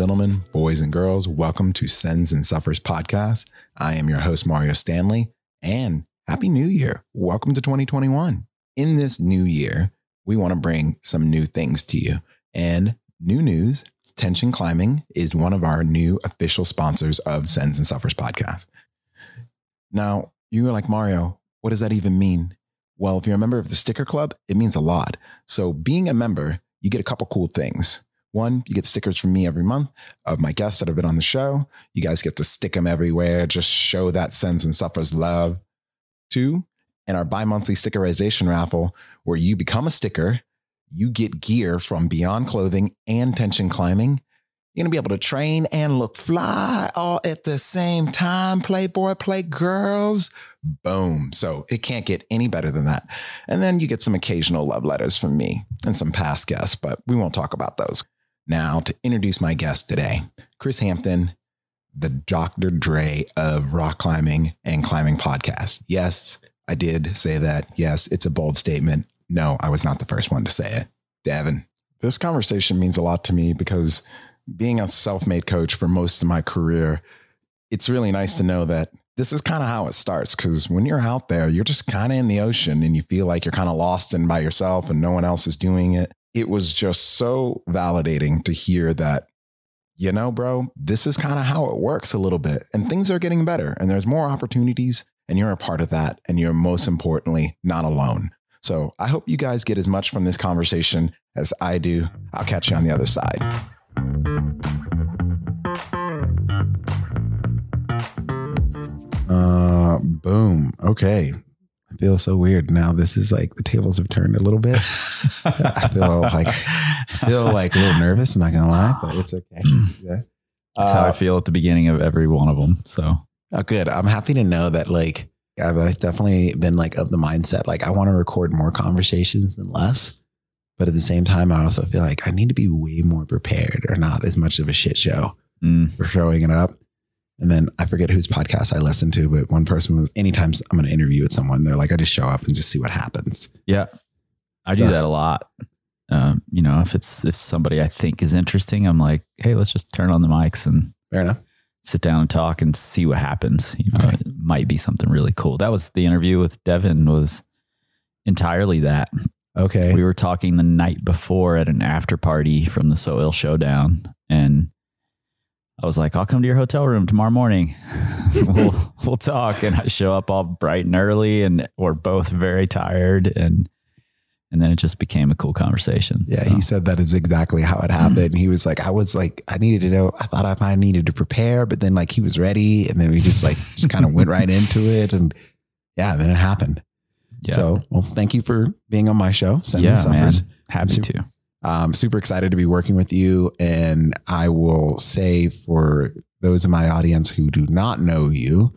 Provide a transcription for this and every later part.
Gentlemen, boys and girls, welcome to Sends and Suffers podcast. I am your host, Mario Stanley, and Happy New Year. Welcome to 2021. In this new year, we want to bring some new things to you. And new news Tension Climbing is one of our new official sponsors of Sends and Suffers podcast. Now, you are like, Mario, what does that even mean? Well, if you're a member of the Sticker Club, it means a lot. So, being a member, you get a couple cool things. One, you get stickers from me every month of my guests that have been on the show. You guys get to stick them everywhere, just show that Sends and Suffers love. Two, in our bi monthly stickerization raffle, where you become a sticker, you get gear from Beyond Clothing and Tension Climbing. You're going to be able to train and look fly all at the same time. Playboy, play girls. Boom. So it can't get any better than that. And then you get some occasional love letters from me and some past guests, but we won't talk about those. Now, to introduce my guest today, Kris Hampton, the Dr. Dre of rock climbing and climbing podcast. Yes, I did say that. Yes, it's a bold statement. No, I was not the first one to say it. Devin, this conversation means a lot to me because being a self made coach for most of my career, it's really nice to know that this is kind of how it starts. Because when you're out there, you're just kind of in the ocean and you feel like you're kind of lost and by yourself and no one else is doing it it was just so validating to hear that, you know, bro, this is kind of how it works a little bit and things are getting better and there's more opportunities and you're a part of that. And you're most importantly not alone. So I hope you guys get as much from this conversation as I do. I'll catch you on the other side. Uh, boom. Okay feel so weird now. This is like the tables have turned a little bit. I feel like I feel like a little nervous. I'm not gonna lie, but it's okay. Yeah. That's uh, how I uh, feel at the beginning of every one of them. So oh, good. I'm happy to know that like I've definitely been like of the mindset like I want to record more conversations than less. But at the same time, I also feel like I need to be way more prepared or not as much of a shit show mm. for showing it up. And then I forget whose podcast I listened to, but one person was anytime I'm going to interview with someone, they're like, I just show up and just see what happens. Yeah. I do that a lot. Um, you know, if it's, if somebody I think is interesting, I'm like, Hey, let's just turn on the mics and fair enough. Sit down and talk and see what happens. You know, okay. it might be something really cool. That was the interview with Devin was entirely that. Okay. We were talking the night before at an after party from the So Ill Showdown and I was like, I'll come to your hotel room tomorrow morning. we'll we'll talk. And I show up all bright and early, and we're both very tired, and and then it just became a cool conversation. Yeah, so. he said that is exactly how it happened. he was like, I was like, I needed to know. I thought I might needed to prepare, but then like he was ready, and then we just like just kind of went right into it, and yeah, then it happened. Yeah. So, well, thank you for being on my show. Send yeah, man. Happy to. I'm super excited to be working with you. And I will say for those in my audience who do not know you,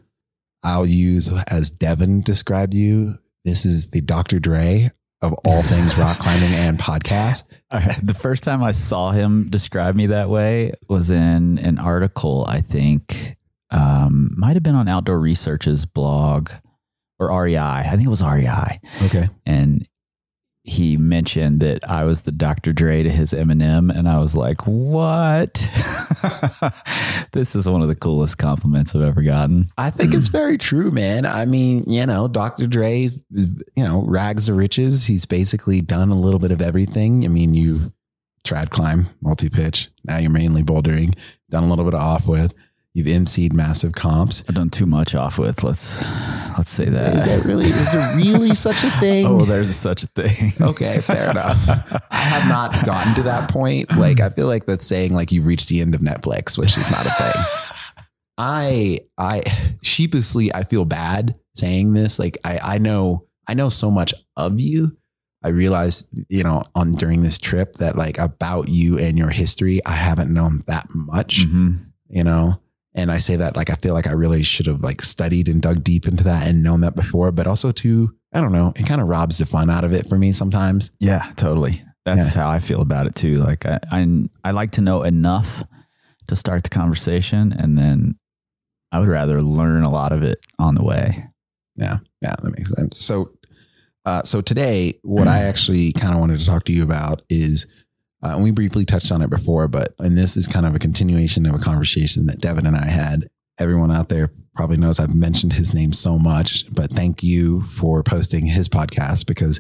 I'll use as Devin described you. This is the Dr. Dre of all things rock climbing and podcast. The first time I saw him describe me that way was in an article, I think, um, might have been on Outdoor Research's blog or REI. I think it was REI. Okay. And he mentioned that I was the Dr. Dre to his Eminem, and I was like, "What? this is one of the coolest compliments I've ever gotten." I think it's very true, man. I mean, you know, Dr. Dre, you know, rags to riches. He's basically done a little bit of everything. I mean, you trad climb, multi pitch. Now you're mainly bouldering. Done a little bit of off width. You've emceed massive comps. I've done too much off width. Let's let's say that. Is that really is there really such a thing? Oh, there's such a thing. okay, fair enough. I have not gotten to that point. Like I feel like that's saying like you've reached the end of Netflix, which is not a thing. I I sheepishly I feel bad saying this. Like I I know I know so much of you. I realized, you know, on during this trip that like about you and your history, I haven't known that much. Mm-hmm. You know, and I say that like I feel like I really should have like studied and dug deep into that and known that before, but also too, I don't know, it kind of robs the fun out of it for me sometimes. Yeah, totally. That's yeah. how I feel about it too. Like I, I I like to know enough to start the conversation and then I would rather learn a lot of it on the way. Yeah. Yeah, that makes sense. So uh, so today what I actually kind of wanted to talk to you about is Uh, and we briefly touched on it before, but and this is kind of a continuation of a conversation that Devin and I had. Everyone out there probably knows I've mentioned his name so much, but thank you for posting his podcast because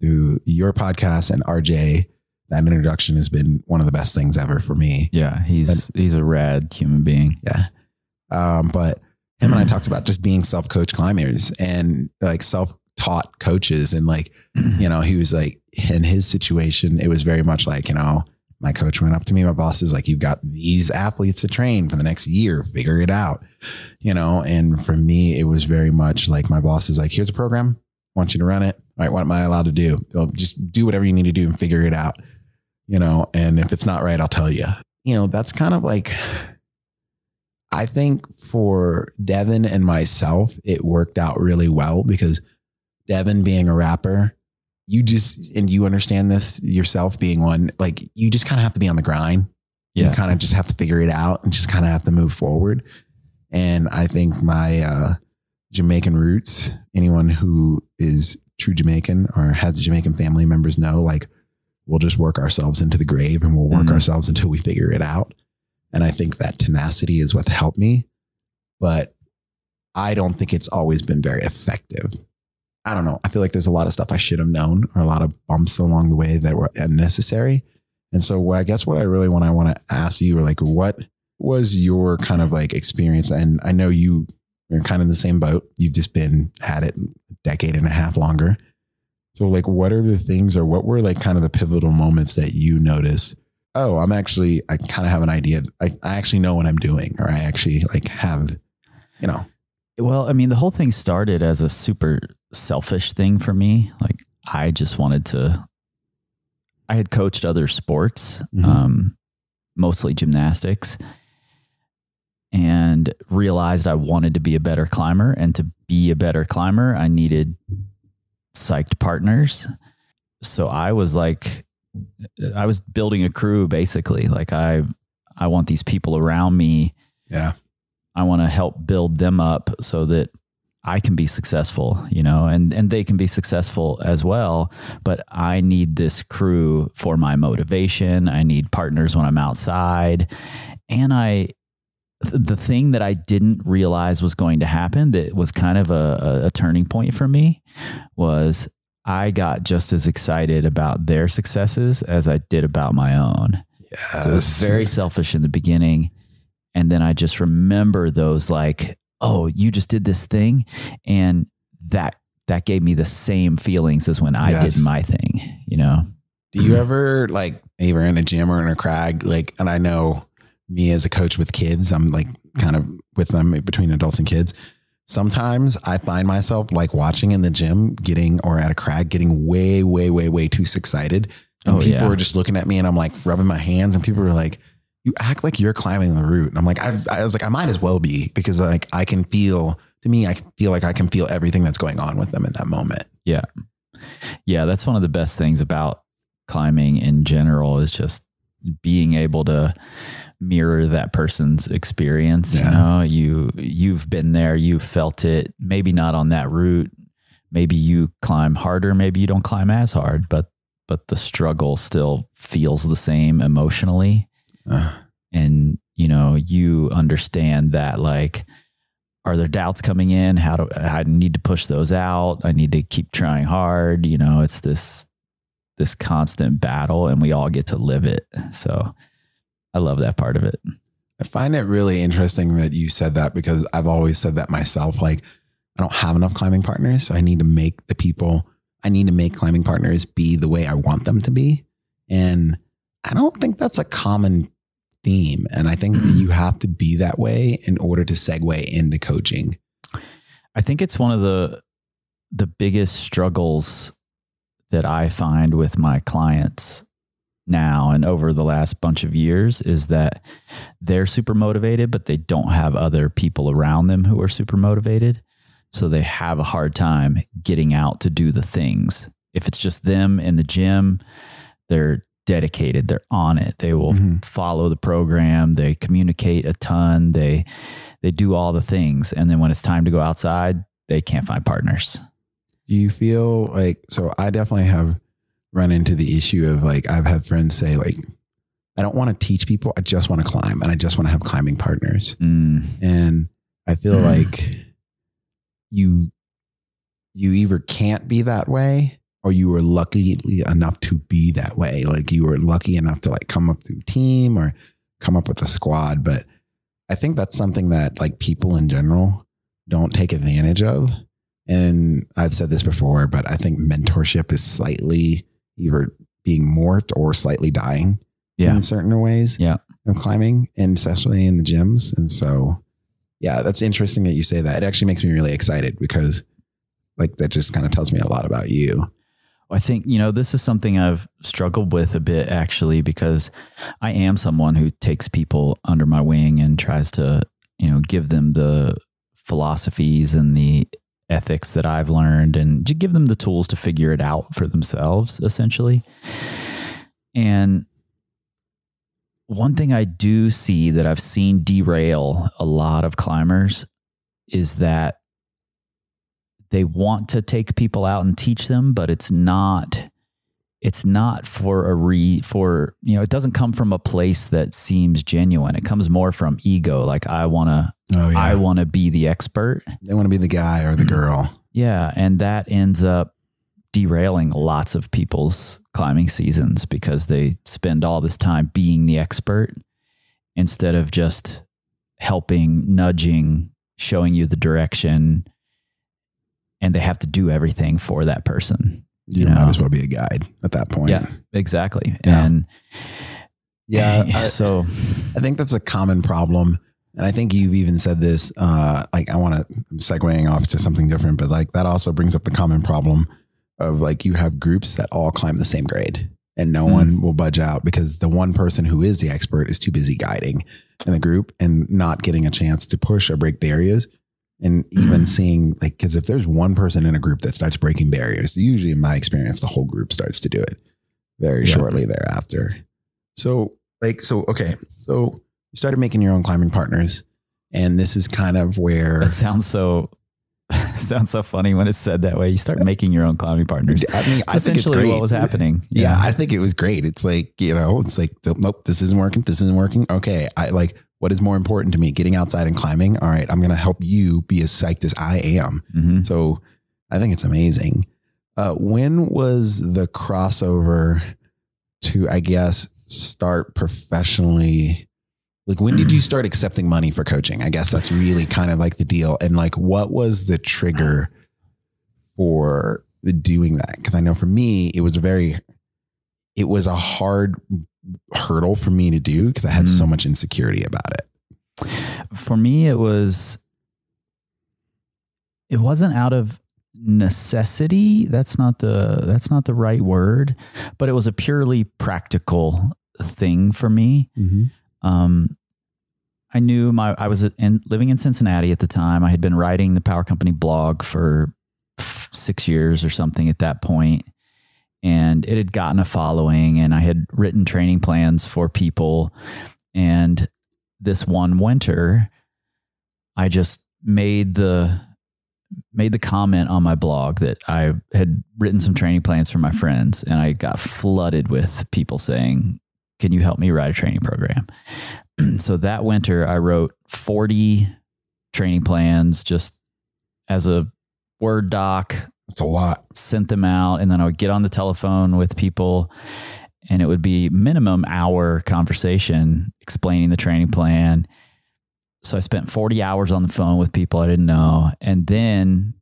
through your podcast and RJ, that introduction has been one of the best things ever for me. Yeah, he's he's a rad human being. Yeah. Um, but him and I talked about just being self coach climbers and like self taught coaches. And like, you know, he was like, in his situation, it was very much like, you know, my coach went up to me, my boss is like, you've got these athletes to train for the next year, figure it out, you know? And for me, it was very much like my boss is like, here's a program, I want you to run it. All right, what am I allowed to do? Well, just do whatever you need to do and figure it out, you know? And if it's not right, I'll tell you. You know, that's kind of like, I think for Devin and myself, it worked out really well because Devin being a rapper, you just, and you understand this yourself being one, like you just kind of have to be on the grind. Yeah. You kind of just have to figure it out and just kind of have to move forward. And I think my uh, Jamaican roots, anyone who is true Jamaican or has Jamaican family members know, like we'll just work ourselves into the grave and we'll work Mhm. ourselves until we figure it out. And I think that tenacity is what helped me. But I don't think it's always been very effective. I don't know. I feel like there's a lot of stuff I should have known or a lot of bumps along the way that were unnecessary. And so what I guess what I really want I want to ask you are like what was your kind of like experience? And I know you you're kind of in the same boat. You've just been at it a decade and a half longer. So like what are the things or what were like kind of the pivotal moments that you notice? Oh, I'm actually I kind of have an idea. I, I actually know what I'm doing, or I actually like have, you know, Well, I mean, the whole thing started as a super selfish thing for me. Like, I just wanted to. I had coached other sports, Mhm. um, mostly gymnastics, and realized I wanted to be a better climber. And to be a better climber, I needed psyched partners. So I was like, I was building a crew basically. Like, I, I want these people around me yeah. I want to help build them up so that I can be successful, you know, and and they can be successful as well, but I need this crew for my motivation. I need partners when I'm outside. And I the thing that I didn't realize was going to happen that was kind of a, a, a turning point for me was I got just as excited about their successes as I did about my own. So it was very selfish in the beginning. And then I just remember those like, oh, you just did this thing. And that that gave me the same feelings as when I Yes. did my thing, you know? Do you ever like either in a gym or in a crag? Like, and I know me as a coach with kids, I'm like kind of with them between adults and kids. Sometimes I find myself like watching in the gym, getting or at a crag, getting way, way, way, way too excited. And Oh, people yeah. are just looking at me and I'm like rubbing my hands and people are like, you act like you're climbing the route. And I'm like, I, I was like, I might as well be because like I can feel, to me, I feel like I can feel everything that's going on with them in that moment. Yeah. Yeah. That's one of the best things about climbing in general is just being able to mirror that person's experience. Yeah. You know, you you've been there, you've felt it, maybe not on that route. Maybe you climb harder, maybe you don't climb as hard, but but the struggle still feels the same emotionally. And you know you understand that like are there doubts coming in how do i need to push those out i need to keep trying hard you know it's this this constant battle and we all get to live it so i love that part of it I find it really interesting that you said that because I've always said that myself. Like, I don't have enough climbing partners. So I need to make the people, I need to make climbing partners be the way I want them to be. And I don't think that's a common theme. And I think you have to be that way in order to segue into coaching. I think it's one of the the biggest struggles that I find with my clients now and over the last bunch of years is that they're super motivated, but they don't have other people around them who are super motivated. So they have a hard time getting out to do the things. If it's just them in the gym, they're dedicated, they're on it. They will Mhm. follow the program, they communicate a ton, they they do all the things. And then when it's time to go outside, they can't find partners. Do you feel like, so I definitely have run into the issue of like I've had friends say like I don't want to teach people. I just want to climb and I just want to have climbing partners. Mm. And I feel Mm. like you you either can't be that way or you were lucky enough to be that way. Like you were lucky enough to like come up through team or come up with a squad. But I think that's something that like people in general don't take advantage of. And I've said this before, but I think mentorship is slightly either being morphed or slightly dying Yeah. in certain ways Yeah. of climbing and especially in the gyms. And so, yeah, that's interesting that you say that. It actually makes me really excited because like that just kind of tells me a lot about you. I think, you know, this is something I've struggled with a bit actually because I am someone who takes people under my wing and tries to, you know, give them the philosophies and the ethics that I've learned and to give them the tools to figure it out for themselves, essentially. And one thing I do see that I've seen derail a lot of climbers is that they want to take people out and teach them, but it's not it's not for a re for you know it doesn't come from a place that seems genuine. It comes more from ego, like I want to Oh yeah. I want to be the expert. they want to be the guy or the girl. Yeah, and that ends up derailing lots of people's climbing seasons because they spend all this time being the expert instead of just helping, nudging, showing you the direction and they have to do everything for that person. You, You might as well be a guide at that point. Yeah, exactly. Yeah. And Yeah. I, so I think that's a common problem. And I think you've even said this. Uh, like, I want to, I'm segueing off to something different, but like that also brings up the common problem of like you have groups that all climb the same grade and no Mm. one will budge out because the one person who is the expert is too busy guiding in the group and not getting a chance to push or break barriers. And even Mm. seeing like, because if there's one person in a group that starts breaking barriers, usually in my experience, the whole group starts to do it very Yeah. shortly thereafter. So, like, so, okay. So you started making your own climbing partners. And this is kind of where that sounds so sounds so funny when it's said that way. You start making your own climbing partners. I mean, It's I think it's essentially great. what was happening. Yeah, I think it was great. It's like, you know, it's like, nope, this isn't working. This isn't working. Okay. I like, what is more important to me? Getting outside and climbing. All right. I'm going to help you be as psyched as I am. hmm So I think it's amazing. Uh, when was the crossover to, I guess, start professionally? Like, when did you start accepting money for coaching? I guess that's really kind of like the deal. And like, what was the trigger for doing that? Because I know for me, it was very, it was a hard hurdle for me to do because I had Mm. so much insecurity about it. For me, it was. It wasn't out of necessity. That's not the that's not the right word, but it was a purely practical thing for me. Um, I knew my I was in, living in Cincinnati at the time. I had been writing the Power Company blog for f- six years or something at that point, and it had gotten a following. And I had written training plans for people. And this one winter, I just made the made the comment on my blog that I had written some training plans for my friends, and I got flooded with people saying, "Can you help me write a training program?" so that winter, I wrote forty training plans just as a Word doc, It's a lot. sent them out, and then I would get on the telephone with people, and it would be minimum hour conversation explaining the training plan. So I spent 40 hours on the phone with people I didn't know, and then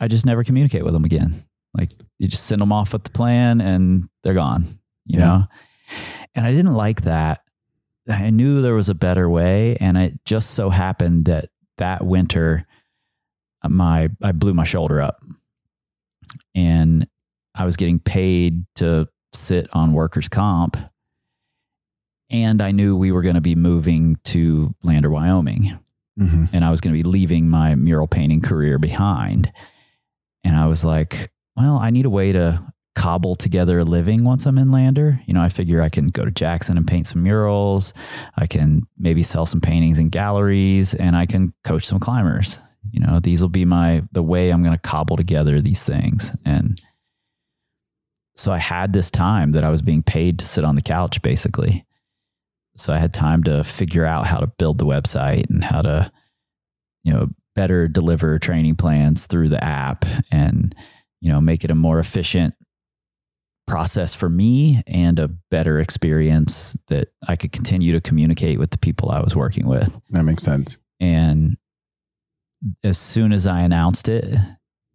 I just never communicate with them again. Like you just send them off with the plan, and they're gone. You Yeah. know, and I didn't like that. I knew there was a better way, and it just so happened that that winter, uh, my I blew my shoulder up, and I was getting paid to sit on workers' comp, and I knew we were going to be moving to Lander, Wyoming, hmm and I was going to be leaving my mural painting career behind. And I was like, well, I need a way to cobble together a living once I'm in Lander. You know, I figure I can go to Jackson and paint some murals. I can maybe sell some paintings in galleries and I can coach some climbers. You know, these will be my the way I'm going to cobble together these things. And so I had this time that I was being paid to sit on the couch basically. So I had time to figure out how to build the website and how to, you know, better deliver training plans through the app and, you know, make it a more efficient process for me and a better experience that I could continue to communicate with the people I was working with. That makes sense. And as soon as I announced it,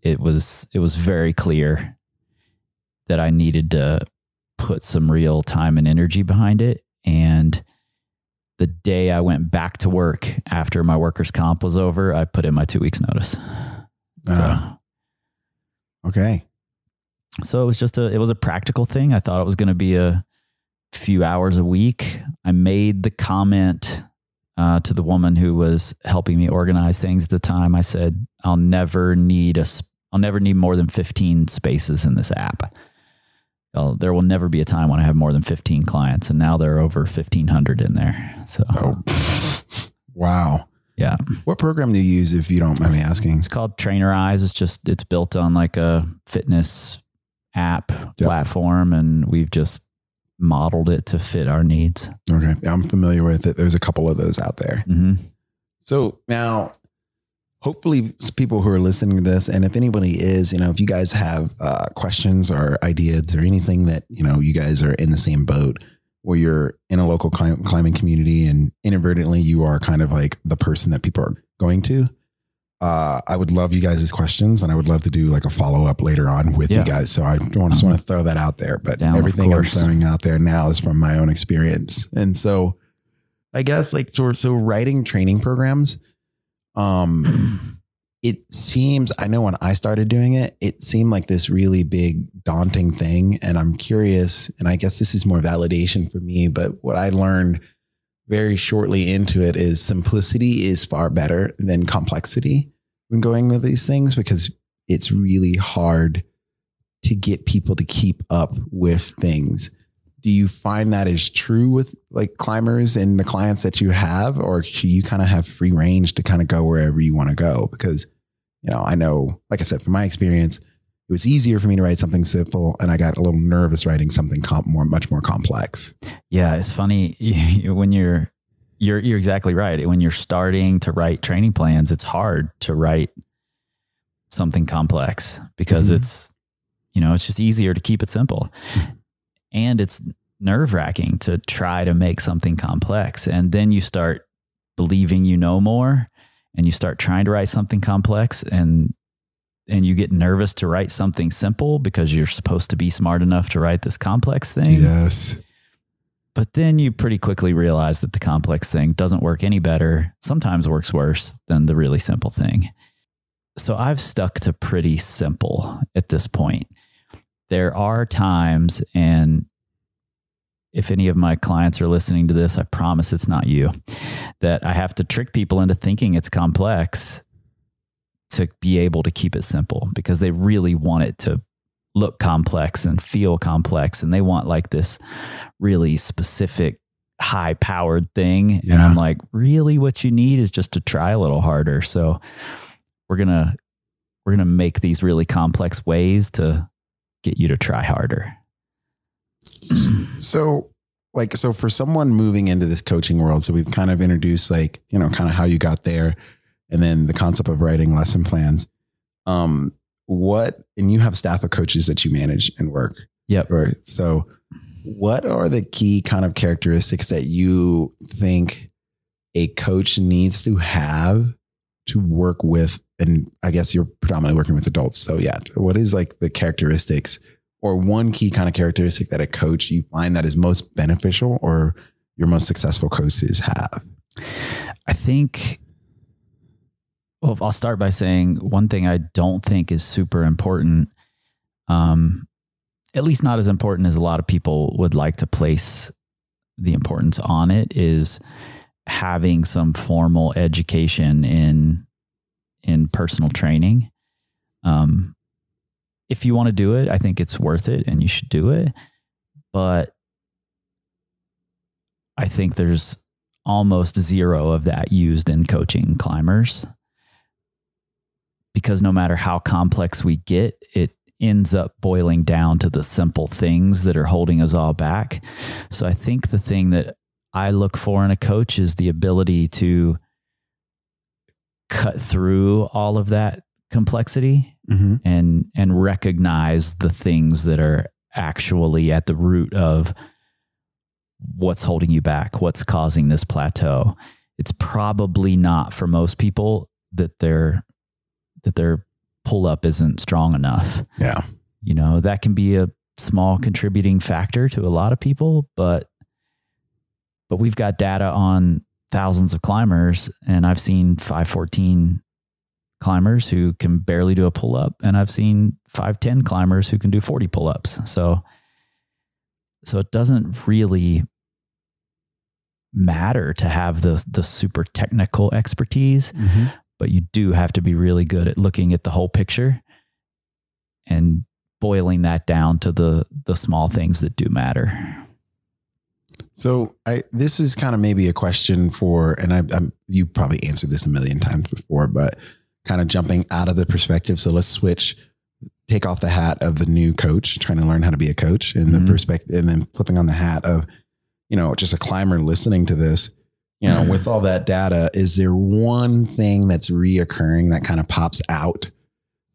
it was it was very clear that I needed to put some real time and energy behind it. And the day I went back to work after my workers' comp was over, I put in my two weeks notice. Uh, okay. So it was just a it was a practical thing. I thought it was going to be a few hours a week. I made the comment uh, to the woman who was helping me organize things at the time. I said, "I'll never need a I'll never need more than 15 spaces in this app. I'll, there will never be a time when I have more than 15 clients, and now there are over 1,500 in there. So, Oh, wow. yeah, What program do you use if you don't mind me asking? it's called Trainerize. It's just it's built on like a fitness app platform, and we've just modeled it to fit our needs. Okay. I'm familiar with it. There's a couple of those out there. hmm So now, hopefully, people who are listening to this, and if anybody is, you know, if you guys have uh, questions or ideas or anything that, you know, you guys are in the same boat where you're in a local clim- climbing community and inadvertently you are kind of like the person that people are going to, uh, I would love you guys' questions and I would love to do like a follow up later on with Yeah. you guys. So I don't just want to throw that out there, but Down, everything I'm throwing out there now is from my own experience. And so I guess like so, so writing training programs, um, it seems I know when I started doing it, it seemed like this really big daunting thing. And I'm curious, and I guess this is more validation for me, but what I learned very shortly into it is simplicity is far better than complexity when going with these things because it's really hard to get people to keep up with things. Do you find that is true with like climbers and the clients that you have, or do you kind of have free range to kind of go wherever you want to go? Because, you know, I know, like I said, from my experience, it was easier for me to write something simple, and I got a little nervous writing something comp- more, much more complex. Yeah, it's funny when you're you're you're exactly right. When you're starting to write training plans, it's hard to write something complex because Mhm. it's you know, it's just easier to keep it simple. and it's nerve-wracking to try to make something complex and then you start believing you know more and you start trying to write something complex and and you get nervous to write something simple because you're supposed to be smart enough to write this complex thing. Yes. But then you pretty quickly realize that the complex thing doesn't work any better, sometimes works worse than the really simple thing. So I've stuck to pretty simple at this point. There are times, and if any of my clients are listening to this, I promise it's not you, that I have to trick people into thinking it's complex to be able to keep it simple because they really want it to look complex and feel complex and they want like this really specific high powered thing. And i'm like really? What you need is just to try a little harder. So we're gonna we're gonna make these really complex ways to get you to try harder. So, like, so for someone moving into this coaching world, so we've kind of introduced, like, you know, kind of how you got there, and then the concept of writing lesson plans. Um, what, and you have a staff of coaches that you manage and work, yep right? So, what are the key kind of characteristics that you think a coach needs to have to work with? And I guess you're predominantly working with adults. So, yeah, what is like the characteristics or one key kind of characteristic that a coach you find that is most beneficial or your most successful coaches have? I think, well, I'll start by saying one thing I don't think is super important, um, at least not as important as a lot of people would like to place the importance on it, is having some formal education in in personal training. Um, if you want to do it, I think it's worth it and you should do it. But I think there's almost zero of that used in coaching climbers because no matter how complex we get, it ends up boiling down to the simple things that are holding us all back. So I think the thing that I look for in a coach is the ability to cut through all of that complexity Mm-hmm. and and recognize the things that are actually at the root of what's holding you back, what's causing this plateau. It's probably not for most people that their that their pull up isn't strong enough. Yeah. You know, that can be a small contributing factor to a lot of people, but but we've got data on thousands of climbers and I've seen 514 climbers who can barely do a pull up and I've seen 510 climbers who can do 40 pull ups. So so it doesn't really matter to have the the super technical expertise, Mm-hmm. But you do have to be really good at looking at the whole picture and boiling that down to the the small things that do matter. So I this is kind of maybe a question for, and I, I'm you probably answered this a million times before, but kind of jumping out of the perspective. So let's switch, take off the hat of the new coach trying to learn how to be a coach, and Mhm. the perspective, and then flipping on the hat of, you know, just a climber listening to this. You know, with all that data, is there one thing that's reoccurring that kind of pops out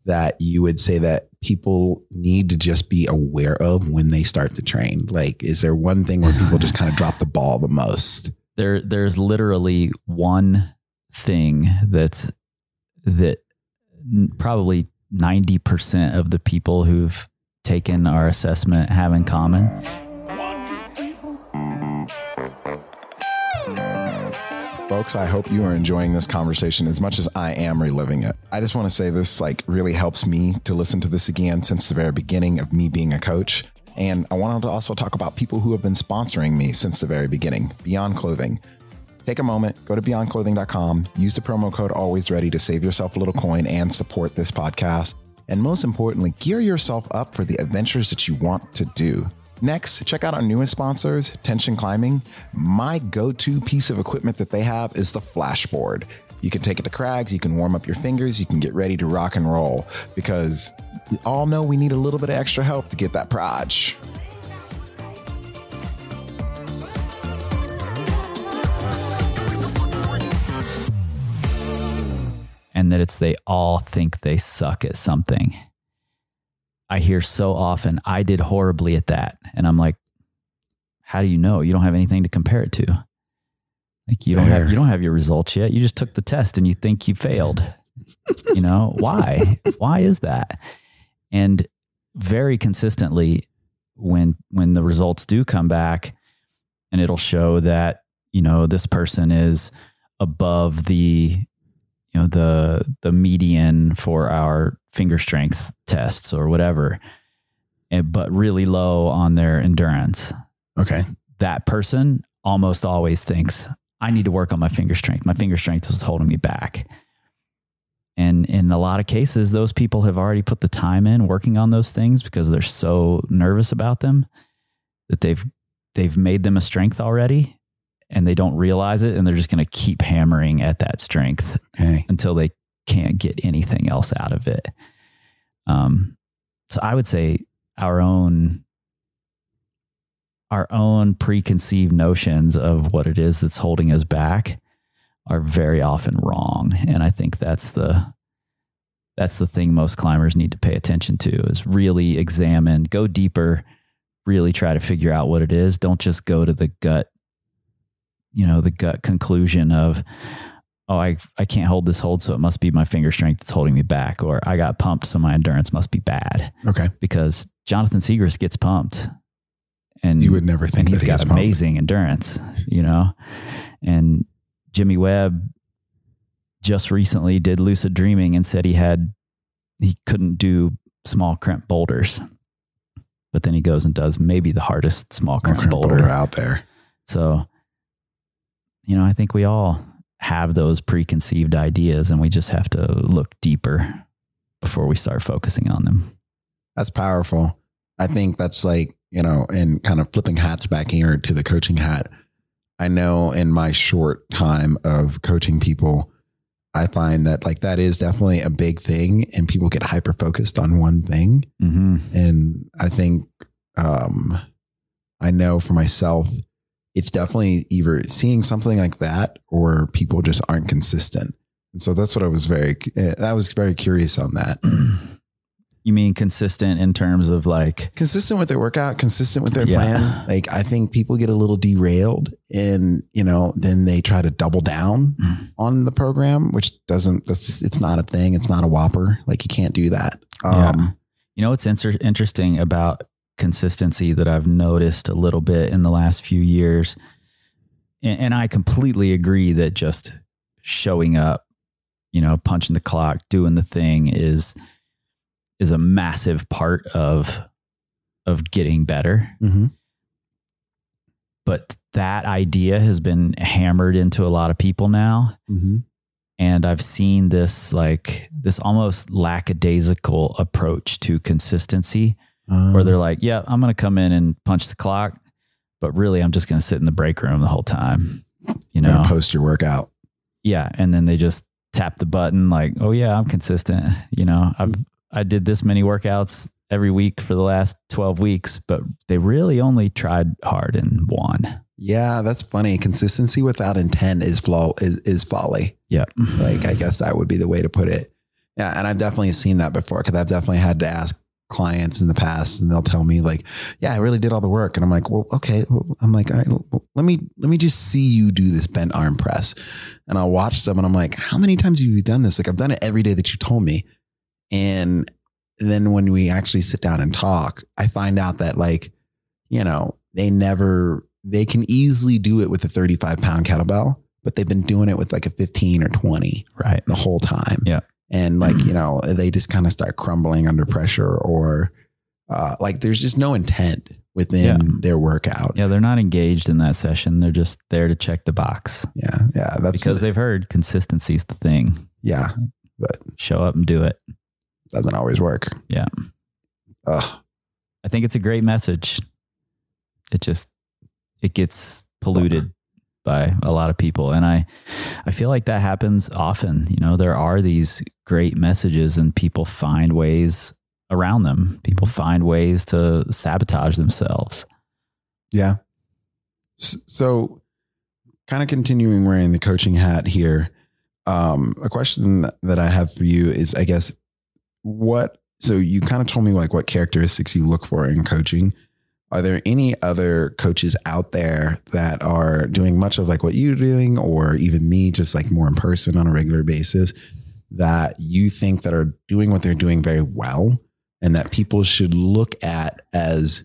that you would say that people need to just be aware of when they start to train? Like, is there one thing where people just kind of drop the ball the most? there there's literally one thing that's that probably 90% of the people who've taken our assessment have in common Folks, I hope you are enjoying this conversation as much as I am reliving it. I just want to say this like really helps me to listen to this again since the very beginning of me being a coach. And I wanted to also talk about people who have been sponsoring me since the very beginning, Beyond Clothing. Take a moment, go to beyondclothing.com, use the promo code always ready to save yourself a little coin and support this podcast. And most importantly, gear yourself up for the adventures that you want to do. Next, check out our newest sponsors, Tension Climbing. My go to piece of equipment that they have is the Flashboard. You can take it to crags, you can warm up your fingers, you can get ready to rock and roll because we all know we need a little bit of extra help to get that proj. and that it's they all think they suck at something. I hear so often, I did horribly at that. And I'm like, how do you know? You don't have anything to compare it to. Like you don't have you don't have your results yet. You just took the test and you think you failed. you know, why? Why is that? And very consistently when when the results do come back and it'll show that, you know, this person is above the you know the the median for our finger strength tests or whatever and, but really low on their endurance Okay. that person almost always thinks i need to work on my finger strength my finger strength is holding me back and in a lot of cases those people have already put the time in working on those things because they're so nervous about them that they've they've made them a strength already and they don't realize it and they're just going to keep hammering at that strength Okay. until they can't get anything else out of it. Um, so I would say our own our own preconceived notions of what it is that's holding us back are very often wrong, and I think that's the that's the thing most climbers need to pay attention to is really examine, go deeper, really try to figure out what it is. Don't just go to the gut, you know, the gut conclusion of, oh, I, I can't hold this hold, so it must be my finger strength that's holding me back, or I got pumped, so my endurance must be bad. Okay. Because Jonathan Siegrist gets pumped, and You would never think and that he's he got gets pumped. amazing endurance, you know. And Jimmy Webb just recently did lucid dreaming and said he had he couldn't do small crimp boulders, but then he goes and does maybe the hardest small crimp Okay, boulder. boulder out there. So, you know, I think we all have those preconceived ideas, and we just have to look deeper before we start focusing on them. That's powerful. I think that's like, you know, and kind of flipping hats back here to the coaching hat. I know in my short time of coaching people, I find that like that is definitely a big thing and people get hyper focused on one thing. hmm And I think, um, I know for myself, it's definitely either seeing something like that or people just aren't consistent. And so that's what I was very, uh, I was very curious on that. You mean consistent in terms of like, Consistent with their workout, consistent with their Yeah. plan. Like I think people get a little derailed and, you know, then they try to double down on the program, which doesn't, that's, it's not a thing. It's not a whopper. Like you can't do that. Yeah. Um, you know, what's inter- interesting about consistency that I've noticed a little bit in the last few years. And, and I completely agree that just showing up, you know, punching the clock, doing the thing is, is a massive part of, of getting better. mhm. But that idea has been hammered into a lot of people now. Mhm. and I've seen this like this almost lackadaisical approach to consistency Um, where they're like, yeah, I'm going to come in and punch the clock, but really I'm just going to sit in the break room the whole time. You gonna know? post your workout. yeah, and then they just tap the button like, "Oh yeah, I'm consistent." You know, I've I did this many workouts every week for the last 12 weeks, but they really only tried hard in one. Yeah, that's funny. Consistency without intent is flaw is, is folly. Yeah. Like I guess that would be the way to put it. Yeah, and I've definitely seen that before because I've definitely had to ask clients in the past, and they'll tell me like, "Yeah, I really did all the work," and I'm like, "Well, okay." Well, I'm like, "All right, well, let me let me just see you do this bent arm press," and I'll watch them, and I'm like, "How many times have you done this?" Like I've done it every day that you told me, and then when we actually sit down and talk, I find out that like, you know, they never they can easily do it with a 35 pound kettlebell, but they've been doing it with like a 15 or 20 Right. the whole time. Yeah. And like, you know, they just kind of start crumbling under pressure or uh, like there's just no intent within Yeah. their workout. Yeah, they're not engaged in that session. They're just there to check the box Yeah. Yeah. That's because they've heard consistency is the thing. yeah, but Show up and do it. doesn't always work. Yeah. Ugh. I think it's a great message. It just it gets polluted by a lot of people and I I feel like that happens often. You know, there are these great messages and people find ways around them. People find ways to sabotage themselves. Yeah. So, kind of continuing wearing the coaching hat here. Um, a question that I have for you is, I guess, what? So you kind of told me like what characteristics you look for in coaching. Are there any other coaches out there that are doing much of like what you're doing, or even me, just like more in person on a regular basis, that you think that are doing what they're doing very well, and that people should look at as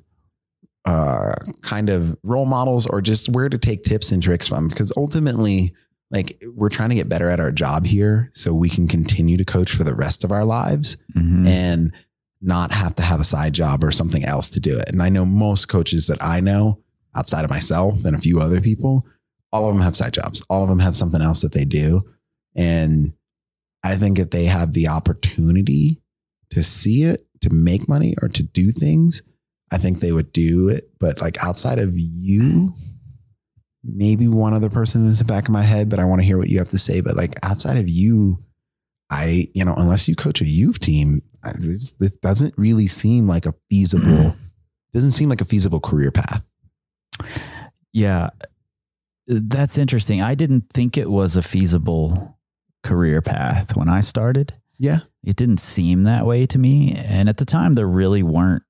uh, kind of role models or just where to take tips and tricks from because ultimately like we're trying to get better at our job here so we can continue to coach for the rest of our lives Mhm. and not have to have a side job or something else to do it and i know most coaches that i know outside of myself and a few other people all of them have side jobs all of them have something else that they do and i think if they have the opportunity to see it to make money or to do things I think they would do it. But like outside of you, maybe one other person is the back of my head, but I want to hear what you have to say. But like outside of you, I, you know, unless you coach a youth team, this- it doesn't really seem like a feasible, doesn't seem like a feasible career path. Yeah. That's interesting. I didn't think it was a feasible career path when I started. Yeah. It didn't seem that way to me. And at the time, there really weren't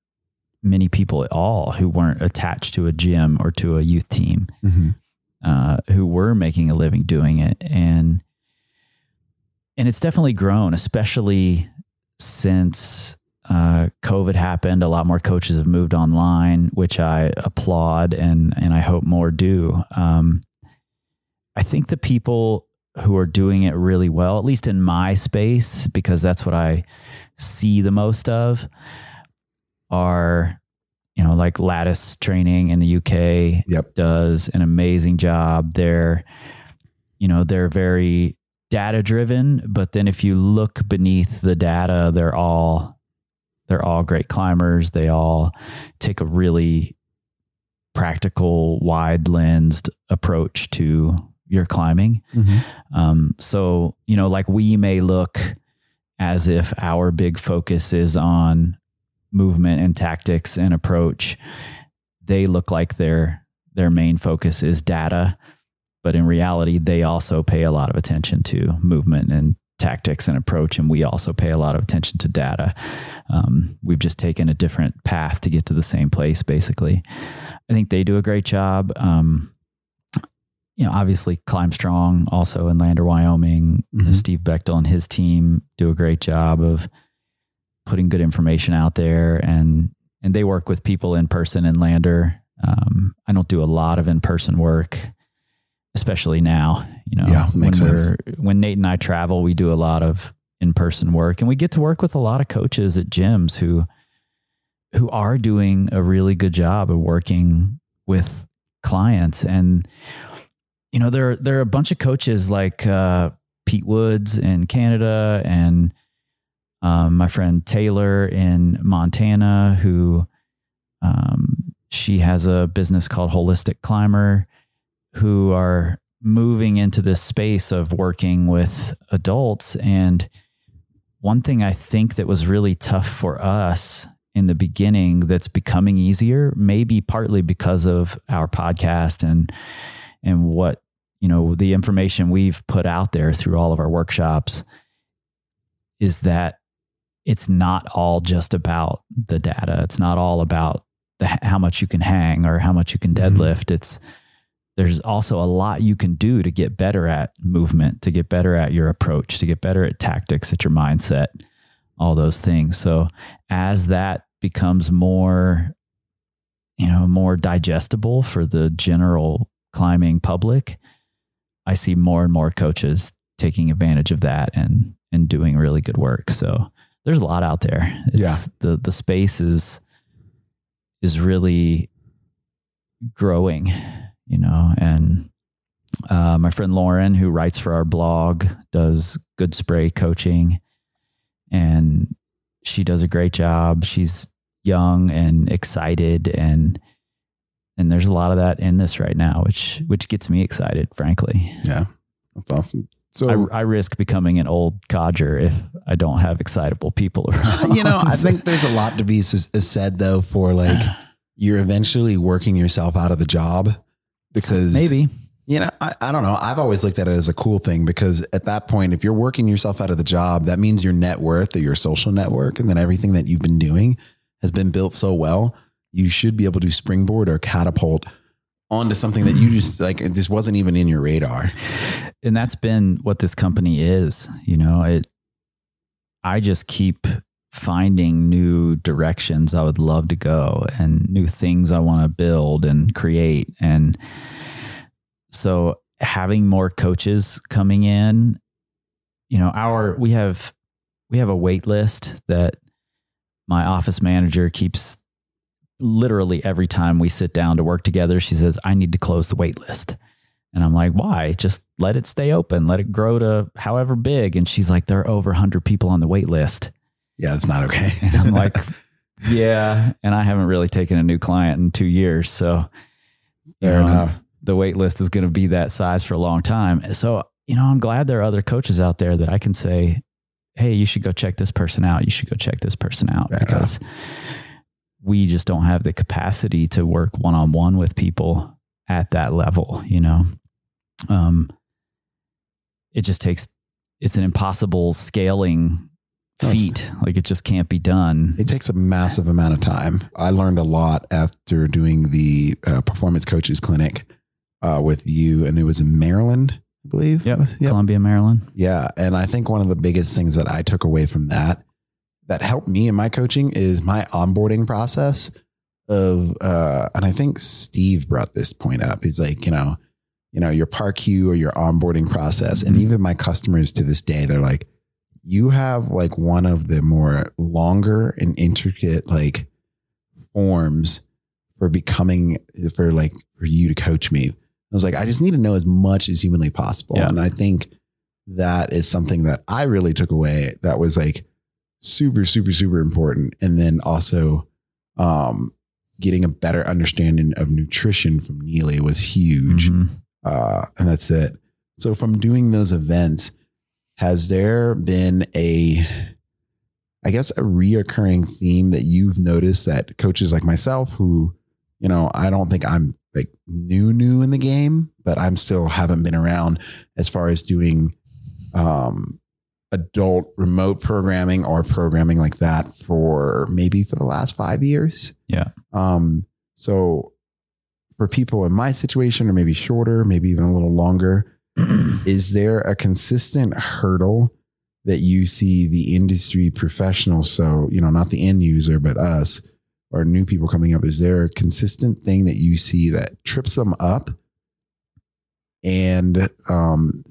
many people at all who weren't attached to a gym or to a youth team Mm-hmm. uh, who were making a living doing it. And and it's definitely grown, especially since uh, COVID happened. A lot more coaches have moved online, which I applaud and and I hope more do. Um, I think the people who are doing it really well, at least in my space, because that's what I see the most of, are you know like Lattice Training in the UK Yep. does an amazing job. They're, you know, they're very data driven, but then if you look beneath the data, they're all they're all great climbers. They all take a really practical, wide lensed approach to your climbing. Um, so, you know, like we may look as if our big focus is on movement and tactics and approach. They look like their their main focus is data, but in reality, they also pay a lot of attention to movement and tactics and approach, and we also pay a lot of attention to data. Um, we've just taken a different path to get to the same place, basically. I think they do a great job. Um, you know, obviously Climb Strong, also in Lander, Wyoming. Mhm. Steve Bechtel and his team do a great job of putting good information out there, and and they work with people in person in Lander. Um, I don't do a lot of in person work, especially now. You know, Yeah, when sense. we're when Nate and I travel, we do a lot of in person work, and we get to work with a lot of coaches at gyms who who are doing a really good job of working with clients and you know there there are a bunch of coaches like uh, Pete Woods in Canada and um, my friend Taylor in Montana who um, she has a business called Holistic Climber who are moving into this space of working with adults and one thing I think that was really tough for us in the beginning that's becoming easier, maybe partly because of our podcast and and what you know the information we've put out there through all of our workshops is that it's not all just about the data. It's not all about the, how much you can hang or how much you can Mhm. deadlift. It's there's also a lot you can do to get better at movement, to get better at your approach, to get better at tactics, at your mindset, all those things. So as that becomes more, you know, more digestible for the general climbing public, I see more and more coaches taking advantage of that and and doing really good work. So there's a lot out there. It's, Yeah. The the space is is really growing, you know, and uh, my friend Lauren, who writes for our blog, does good spray coaching, and she does a great job. She's young and excited, and and there's a lot of that in this right now, which which gets me excited, frankly. Yeah, that's awesome. So I, I risk becoming an old codger if I don't have excitable people around. you know, I think there's a lot to be s- said though for like you're eventually working yourself out of the job because maybe. you know I, I don't know. I've always looked at it as a cool thing because at that point if you're working yourself out of the job that means your net worth or your social network and then everything that you've been doing has been built so well you should be able to springboard or catapult onto something that you just like it just wasn't even in your radar. And that's been what this company is you know? It i just keep finding new directions i would love to go and new things i want to build and create and so having more coaches coming in you know our we have we have a wait list that my office manager keeps literally every time we sit down to work together she says i need to close the wait list and I'm like, why? Just let it stay open, let it grow to however big. And she's like, there are over 100 people on the wait list. Yeah it's not okay I'm like, yeah. And I haven't really taken a new client in two years. So fair know, enough the wait list is going to be that size for a long time. So, you know, I'm glad there are other coaches out there that I can say, hey, you should go check this person out. You should go check this person out Fair because we just don't have the capacity to work one on one with people at that level, you know? Um, it just takes, it's an impossible scaling feat. Like it just can't be done. It takes a massive amount of time. I learned a lot after doing the uh, performance coaches clinic uh, with you, and it was in Maryland, I believe. Yep. Yep. Columbia, Maryland. Yeah. And I think one of the biggest things that I took away from that that helped me in my coaching is my onboarding process of uh and I think Steve brought this point up. He's like, you know, you know, your PARQ or your onboarding process. And Mhm. even my customers to this day, they're like, you have like one of the more longer and intricate like forms for becoming for like for you to coach me. I was like, I just need to know as much as humanly possible. Yeah. And I think that is something that I really took away that was like super, super, super important. And then also um getting a better understanding of nutrition from Neely was huge. Mhm. uh, and that's it. So from doing those events, has there been a, I guess, a reoccurring theme that you've noticed that coaches like myself, who, you know, I don't think I'm like new, new in the game, but I'm still haven't been around as far as doing um, adult remote programming or programming like that for maybe for the last five years. Yeah. Um, so for people in my situation, or maybe shorter, maybe even a little longer, is there a consistent hurdle that you see the industry professionals? So, you know, not the end user, but us or new people coming up. Is there a consistent thing that you see that trips them up? And um,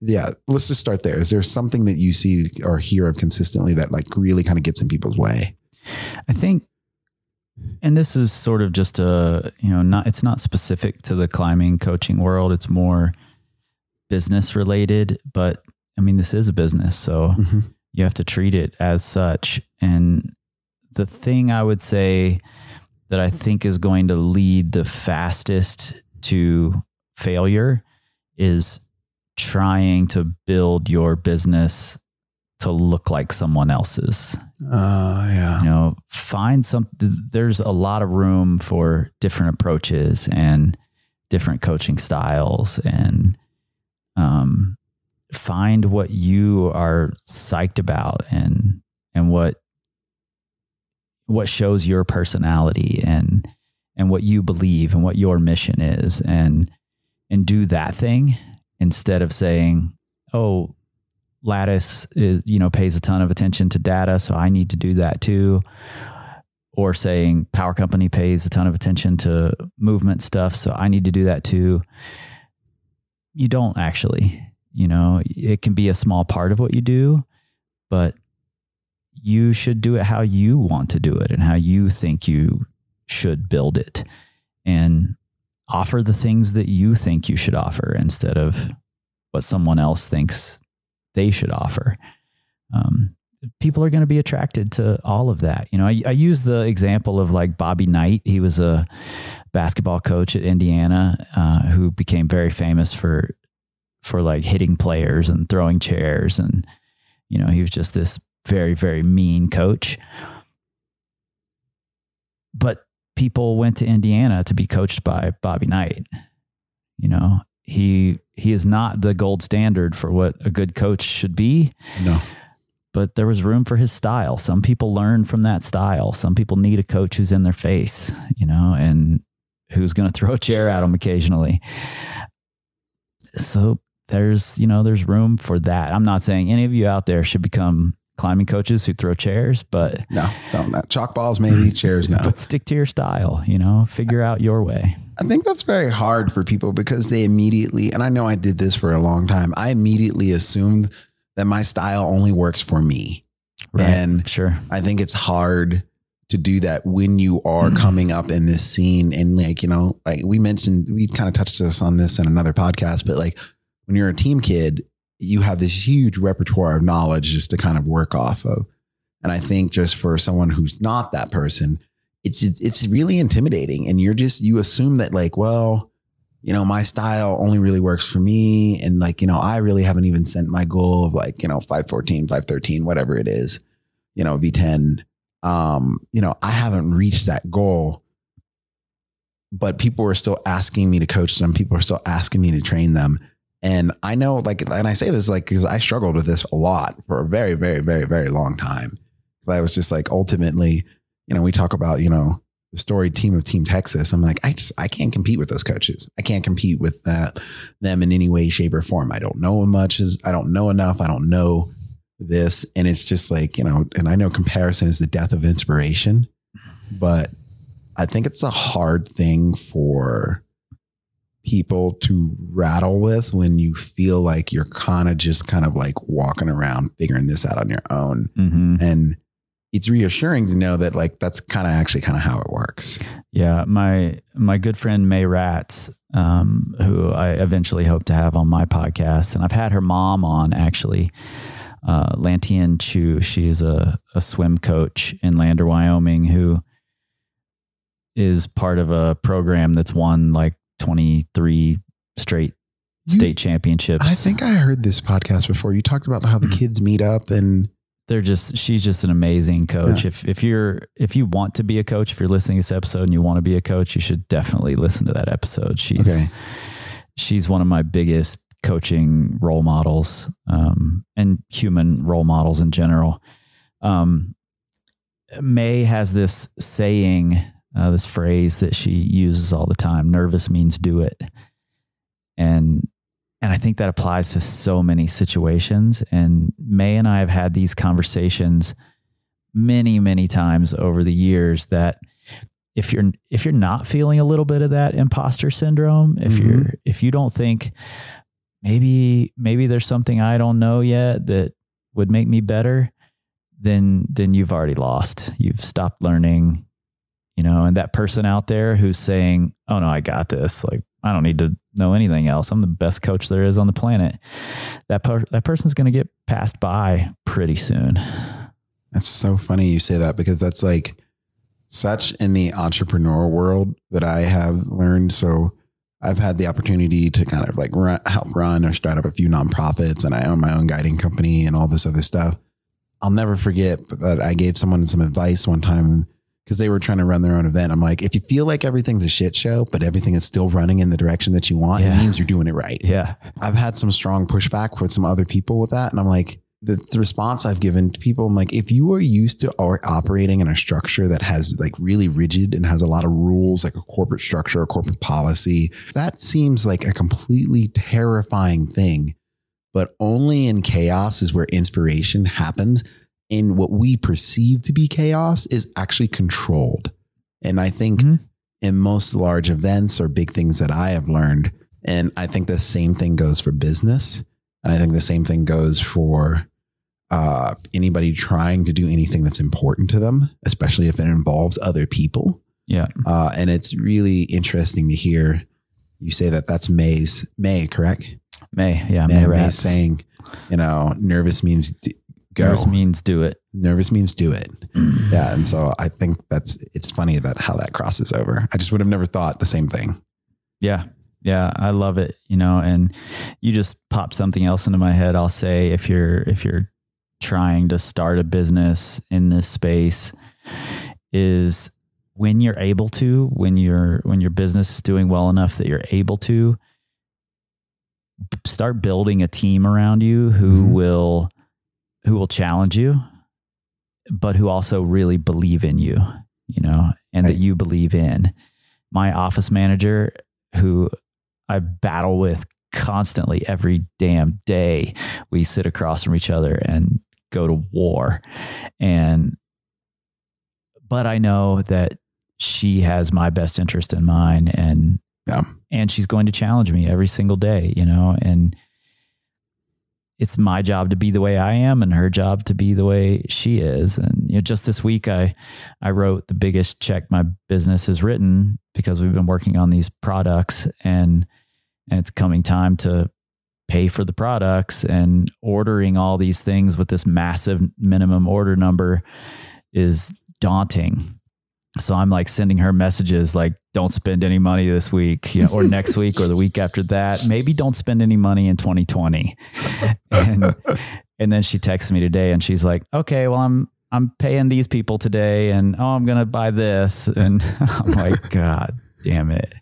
yeah, let's just start there. Is there something that you see or hear of consistently that like really kind of gets in people's way? I think, and this is sort of just a, you know, not, it's not specific to the climbing coaching world. It's more business related, but I mean, this is a business. So Mm-hmm. you have to treat it as such. And the thing I would say that I think is going to lead the fastest to failure is trying to build your business to look like someone else's. Uh, yeah. You know, find some, there's a lot of room for different approaches and different coaching styles and, um, find what you are psyched about and, and what, what shows your personality and, and what you believe and what your mission is and, and do that thing instead of saying, oh, Lattice is, you know, pays a ton of attention to data, so I need to do that too. Or saying power company pays a ton of attention to movement stuff, so I need to do that too. You don't actually, you know, it can be a small part of what you do, but you should do it how you want to do it and how you think you should build it. And offer the things that you think you should offer instead of what someone else thinks they should offer. Um, people are going to be attracted to all of that. You know, I, I use the example of like Bobby Knight. He was a basketball coach at Indiana uh, who became very famous for for like hitting players and throwing chairs, and you know, he was just this very very mean coach. But people went to Indiana to be coached by Bobby Knight. You know, he he is not the gold standard for what a good coach should be, No. but there was room for his style. Some people learn from that style. Some people need a coach who's in their face, you know, and who's going to throw a chair at them occasionally. So there's, you know, there's room for that. I'm not saying any of you out there should become climbing coaches who throw chairs, but No, don't. That chalk balls, maybe chairs. No. but stick to your style, you know, figure out your way. I think that's very hard for people because they immediately, and I know I did this for a long time. I immediately assumed that my style only works for me. And sure. I think it's hard to do that when you are mm-hmm. coming up in this scene. And like, you know, like we mentioned, we kind of touched us on this in another podcast, but like when you're a team kid, you have this huge repertoire of knowledge just to kind of work off of. And I think just for someone who's not that person, it's it's really intimidating. And you're just you assume that like, well, you know, my style only really works for me. And like, you know, I really haven't even sent my goal of like, you know, 514, 513, whatever it is, you know, V10. Um, you know, I haven't reached that goal. But people are still asking me to coach them. People are still asking me to train them. And I know, like, and I say this like because I struggled with this a lot for a very, very, very, very long time. I was just like, ultimately, you know, we talk about, you know, the storied team of Team Texas. I'm like, I just, I can't compete with those coaches. I can't compete with that them in any way, shape, or form. I don't know much. As I don't know enough. I don't know this, and it's just like, you know, and I know comparison is the death of inspiration, but I think it's a hard thing for people to rattle with when you feel like you're kind of just kind of like walking around figuring this out on your own. hmm And it's reassuring to know that like that's kind of actually kind of how it works. Yeah, my my good friend May Ratz, um, who I eventually hope to have on my podcast, and I've had her mom on actually. Uh, Lantian Chu, she is a, a swim coach in Lander, Wyoming, who is part of a program that's won like 23 straight You- state championships. I think I heard this podcast before. You talked about how the Mm. kids meet up and they're just she's just an amazing coach. If if you're if you want to be a coach, if you're listening to this episode and you want to be a coach, you should definitely listen to that episode. She's okay. she's one of my biggest coaching role models um, and human role models in general. Um, May has this saying, uh, this phrase that she uses all the time: "Nervous means do it," and and I think that applies to so many situations. And May and I have had these conversations many, many times over the years that if you're if you're not feeling a little bit of that imposter syndrome, if Mhm. you're if you don't think maybe maybe there's something I don't know yet that would make me better, then then you've already lost. You've stopped learning, you know, and that person out there who's saying, "Oh no, I got this." Like I don't need to know anything else. I'm the best coach there is on the planet. That per- that person's going to get passed by pretty soon. That's so funny you say that because that's like such in the entrepreneur world that I have learned. So I've had the opportunity to kind of like run, help run or start up a few nonprofits and I own my own guiding company and all this other stuff. I'll never forget that I gave someone some advice one time because they were trying to run their own event. I'm like, if you feel like everything's a shit show, but everything is still running in the direction that you want, Yeah. it means you're doing it right. Yeah. I've had some strong pushback with some other people with that. And I'm like, the, the response I've given to people, I'm like, if you are used to operating in a structure that has like really rigid and has a lot of rules, like a corporate structure, a corporate policy, that seems like a completely terrifying thing. But only in chaos is where inspiration happens. And what we perceive to be chaos is actually controlled. And I think Mhm. in most large events or big things that I have learned, and I think the same thing goes for business. And I think the same thing goes for uh, anybody trying to do anything that's important to them, especially if it involves other people. Yeah. Uh, and it's really interesting to hear you say that that's May's May, correct? May. Yeah. May, May saying, you know, nervous means go. Nervous means do it. nervous means do it. Yeah. And so I think that's, it's funny that how that crosses over. I just would have never thought the same thing. Yeah. Yeah, I love it, you know, and you just pop something else into my head. I'll say if you're if you're trying to start a business in this space is when you're able to, when you're, when your business is doing well enough that you're able to start building a team around you who Mhm. will who will challenge you but who also really believe in you, you know, and that you believe in. My office manager who I battle with constantly every damn day. We sit across from each other and go to war. And, but I know that she has my best interest in mind and, Yeah. and she's going to challenge me every single day, you know, and it's my job to be the way I am and her job to be the way she is. And you know, just this week I I wrote the biggest check my business has written because we've been working on these products and and it's coming time to pay for the products and ordering all these things with this massive minimum order number is daunting. So I'm like sending her messages like, don't spend any money this week, you know, or next week or the week after that. Maybe don't spend any money in 2020. And and then she texts me today and she's like, okay, well, I'm I'm paying these people today and oh, I'm gonna buy this. And I'm like, God damn it.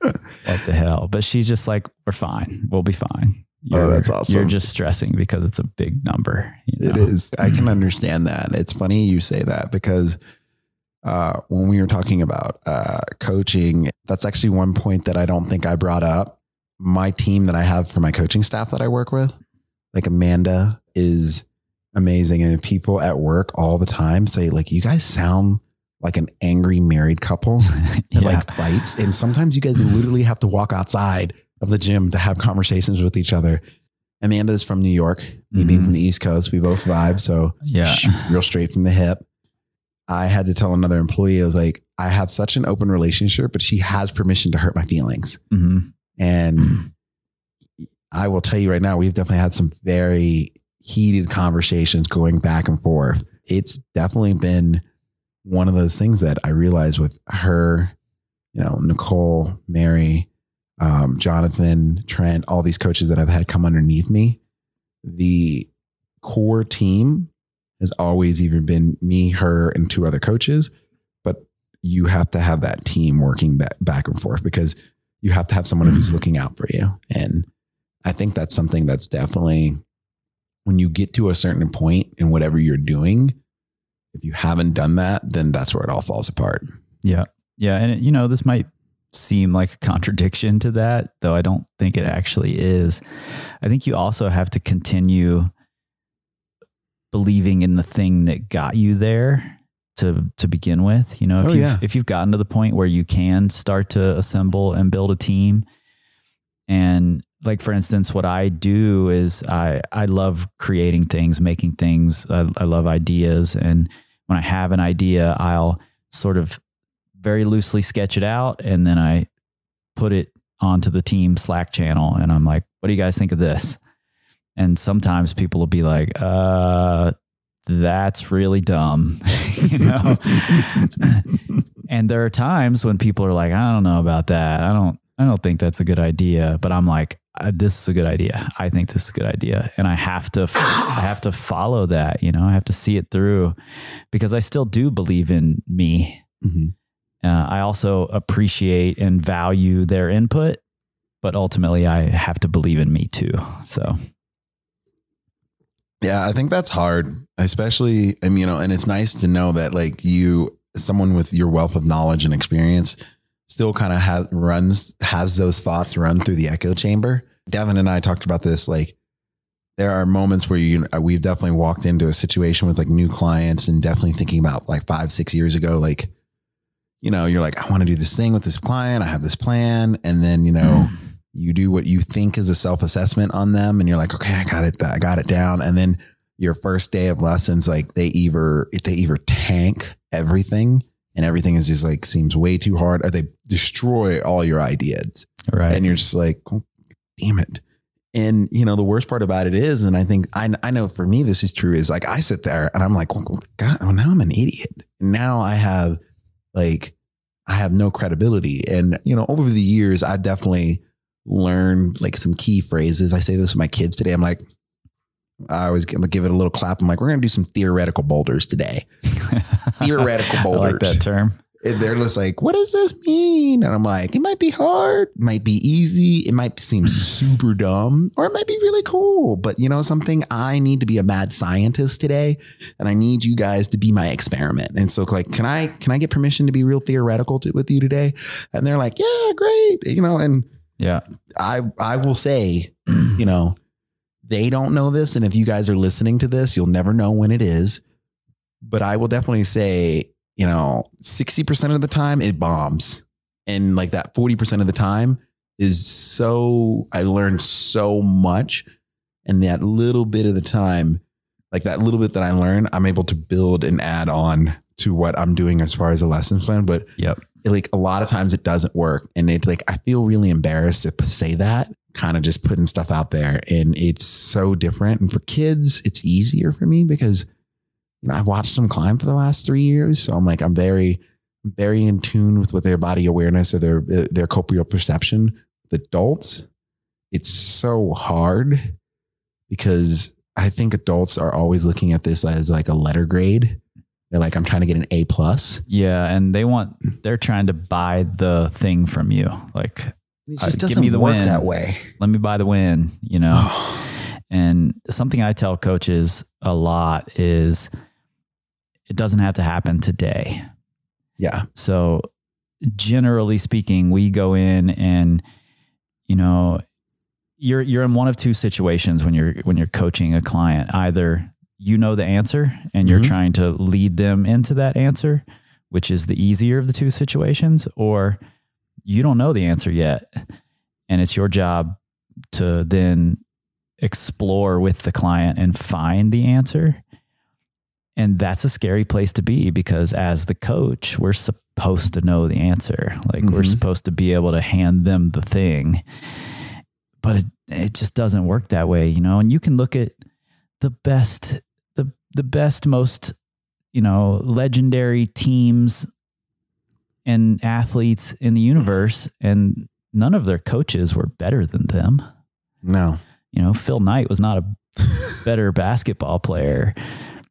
What the hell? But she's just like, we're fine. We'll be fine. Oh, You're, that's awesome. You're just stressing because it's a big number. you know? is. I can understand that. It's funny you say that because uh, when we were talking about uh, coaching, that's actually one point that I don't think I brought up. My team that I have for my coaching staff that I work with, like Amanda, is amazing. And people at work all the time say, like, you guys sound like an angry married couple that yeah. like fights. And sometimes you guys literally have to walk outside of the gym to have conversations with each other. Amanda's from New York, me being Mhm. from the East Coast. We both vibe. So yeah. real straight from the hip. I had to tell another employee, I was like, I have such an open relationship, but she has permission to hurt my feelings. hmm And I will tell you right now, we've definitely had some very heated conversations going back and forth. It's definitely been one of those things that I realized with her, you know, Nicole, Mary, um, Jonathan, Trent, all these coaches that I've had come underneath me, the core team has always either been me, her, and two other coaches. But you have to have that team working back, back and forth because you have to have someone who's mm-hmm. looking out for you. And I think that's something that's definitely when you get to a certain point in whatever you're doing, if you haven't done that, then that's where it all falls apart. Yeah. Yeah. And, you know, this might seem like a contradiction to that, though I don't think it actually is. I think you also have to continue believing in the thing that got you there to to begin with. You know, if Oh, you've, yeah. if you've gotten to the point where you can start to assemble and build a team, and like for instance, what I do is I I love creating things, making things. I, I love ideas, and when I have an idea, I'll sort of very loosely sketch it out, and then I put it onto the team Slack channel, and I'm like, "What do you guys think of this?" And sometimes people will be like, "Uh." That's really dumb, you know. and there are times when people are like, "I don't know about that. I don't. I don't think that's a good idea." But I'm like, uh, "This is a good idea. I think this is a good idea," and I have to. I have to follow that. You know, I have to see it through because I still do believe in me. Mhm. Uh, I also appreciate and value their input, but ultimately, I have to believe in me too. So, Yeah, I think that's hard, especially, and you know, and it's nice to know that like you, someone with your wealth of knowledge and experience, still kind of has runs has those thoughts run through the echo chamber. Devin and I talked about this. Like, there are moments where you, uh, we've definitely walked into a situation with like new clients, and definitely thinking about like five, six years ago, like, you know, you're like, I want to do this thing with this client. I have this plan, and then you know mm. You do what you think is a self assessment on them and you're like, okay, I got it, I got it down. And then your first day of lessons, like they either, they either tank everything and everything is just like, seems way too hard or they destroy all your ideas. right. And you're just like, oh, damn it. And you know, the worst part about it is, and I think I, I know for me, this is true is like, I sit there and I'm like, well, God, well, now I'm an idiot. Now I have like, I have no credibility. And, you know, over the years, I've definitely learned like some key phrases. I say this to my kids today. I'm like, I always give, give it a little clap. I'm like, we're going to do some theoretical boulders today. Theoretical I like boulders. that term. And they're just like, what does this mean? And I'm like, it might be hard, might be easy, it might seem super dumb, or it might be really cool. But you know something? I need to be a mad scientist today, and I need you guys to be my experiment. And so, like, can I can I get permission to be real theoretical to, with you today? And they're like, yeah, great. You know, and Yeah. I I will say, you know, they don't know this, and if you guys are listening to this, you'll never know when it is. But I will definitely say, you know, sixty percent of the time it bombs, and like that forty percent of the time is so I learned so much, and that little bit of the time, like that little bit that I learn, I'm able to build and add on to what I'm doing as far as a lesson plan. But Yep. Like a lot of times it doesn't work and it's like i feel really embarrassed to say that kind of just putting stuff out there and it's so different and for kids it's easier for me because you know i've watched them climb for the last three years so i'm like i'm very very in tune with what their body awareness or their their corporeal perception with adults. It's so hard because i think adults are always looking at this as like a letter grade they're like i'm trying to get an a plus Yeah. And they want, they're trying to buy the thing from you. Like, it Uh, just give doesn't me the work win. that way let me buy the win, you know? And something I tell coaches a lot is it doesn't have to happen today. yeah So, generally speaking, we go in and you know, you're you're in one of two situations when you're when you're coaching a client. Either you know the answer and you're Mhm. trying to lead them into that answer, which is the easier of the two situations, or you don't know the answer yet. And it's your job to then explore with the client and find the answer. And that's a scary place to be because as the coach, we're supposed to know the answer. Like we're Mhm. supposed to be able to hand them the thing. But it, it just doesn't work that way, you know? And you can look at the best the best most, you know, legendary teams and athletes in the universe and none of their coaches were better than them. No. You know, Phil Knight was not a better basketball player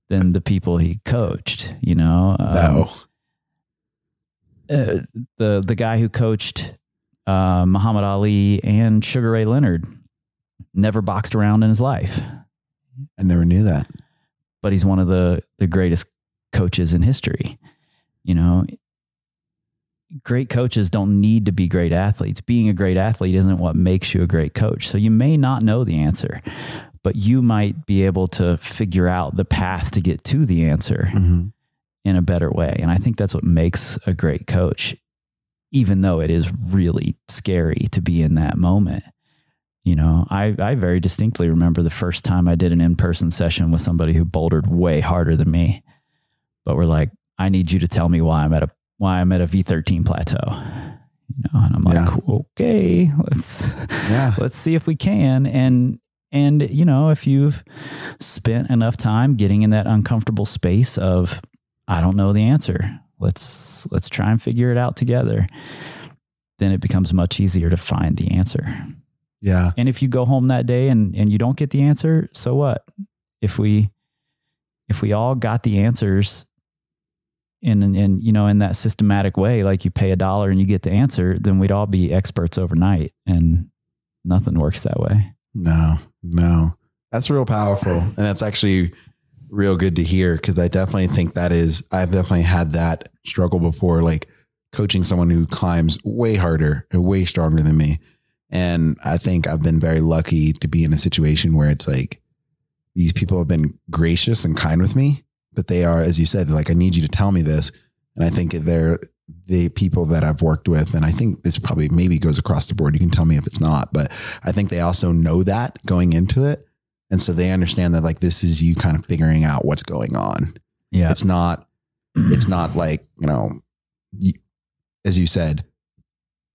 than the people he coached. You know, um, No. uh, the the guy who coached uh, Muhammad Ali and Sugar Ray Leonard never boxed around in his life, I never knew that. But he's one of the the greatest coaches in history. You know, great coaches don't need to be great athletes. Being a great athlete isn't what makes you a great coach. So you may not know the answer, but you might be able to figure out the path to get to the answer hmm in a better way. And I think that's what makes a great coach, even though it is really scary to be in that moment. You know, I, I very distinctly remember the first time I did an in person session with somebody who bouldered way harder than me. But we're like, I need you to tell me why I'm at a why I'm at a V13 plateau. You know, and I'm like, Yeah. okay, let's Yeah. let's see if we can and and you know if you've spent enough time getting in that uncomfortable space of i don't know the answer let's let's try and figure it out together then it becomes much easier to find the answer Yeah. and if you go home that day and and you don't get the answer so what if we if we all got the answers in in you know in that systematic way like you pay a dollar and you get the answer then we'd all be experts overnight and nothing works that way No, no. That's real powerful. And that's actually real good to hear because I definitely think that is, I've definitely had that struggle before, like coaching someone who climbs way harder and way stronger than me. And I think I've been very lucky to be in a situation where it's like these people have been gracious and kind with me, but they are, as you said, like, I need you to tell me this. And I think they're the people that I've worked with. And I think this probably maybe goes across the board. You can tell me if it's not, but I think they also know that going into it. And so they understand that like this is you kind of figuring out what's going on. yeah It's not, it's not like, you know, you, as you said,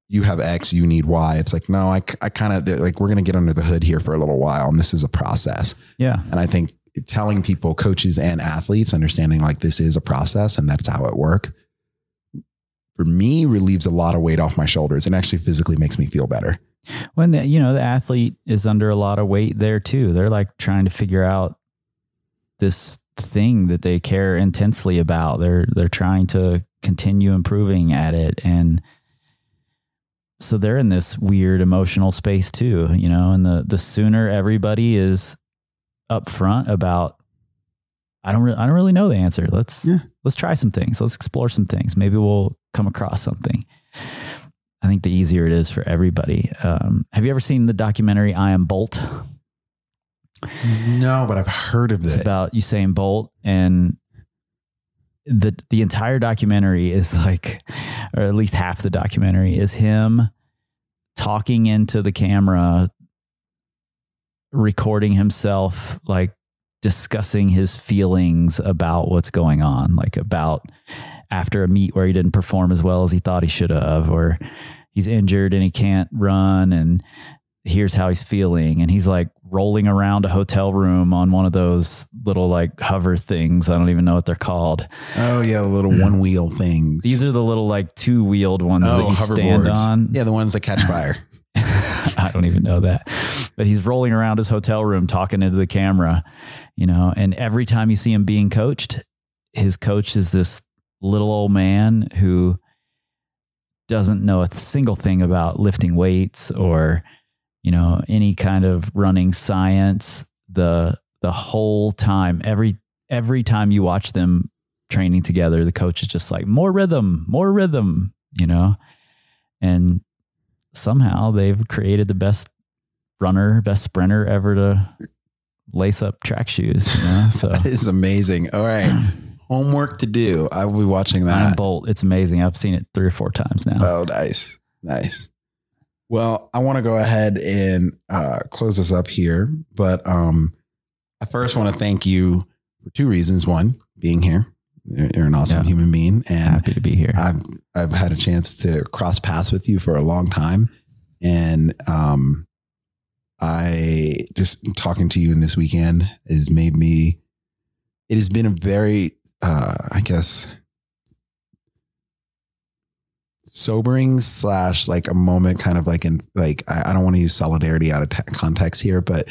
you have X, you need Y. It's like, no, I, I kind of like, we're going to get under the hood here for a little while. And this is a process. yeah And I think telling people, coaches and athletes, understanding like this is a process and that's how it works, for me, relieves a lot of weight off my shoulders and actually physically makes me feel better. when the you know the athlete is under a lot of weight there too they're like trying to figure out this thing that they care intensely about they're they're trying to continue improving at it and so they're in this weird emotional space too you know and the the sooner everybody is upfront about I don't re- I don't really know the answer. Let's Yeah. let's try some things. Let's explore some things. Maybe we'll come across something. I think the easier it is for everybody. Um, have you ever seen the documentary I Am Bolt? No, but I've heard of It's it. about Usain Bolt and the the entire documentary is like or at least half the documentary is him talking into the camera recording himself like discussing his feelings about what's going on like about after a meet where he didn't perform as well as he thought he should have or he's injured and he can't run and here's how he's feeling. And he's like rolling around a hotel room on one of those little like hover things i don't even know what they're called oh yeah, the little one wheel things. these are the little like two wheeled ones that oh you stand on Yeah, the ones that catch fire. I don't even know that. But he's rolling around his hotel room talking into the camera, you know, and every time you see him being coached, his coach is this little old man who doesn't know a single thing about lifting weights or, you know, any kind of running science. The the whole time, every every time you watch them training together, the coach is just like, more rhythm, more rhythm, you know? And somehow they've created the best runner, best sprinter ever to lace up track shoes. You know? So That is amazing. All right. Homework to do. I will be watching that. Bolt, it's amazing. I've seen it three or four times now. Oh, nice. Nice. Well, I want to go ahead and uh, close this up here. But um, I first want to thank you for two reasons. One, being here. You're an awesome Yeah. human being. And Happy to be here. I've I've had a chance to cross paths with you for a long time, and um, I just talking to you in this weekend has made me. It has been a very, uh, I guess, sobering slash like a moment kind of like in like I, I don't want to use solidarity out of t- context here, but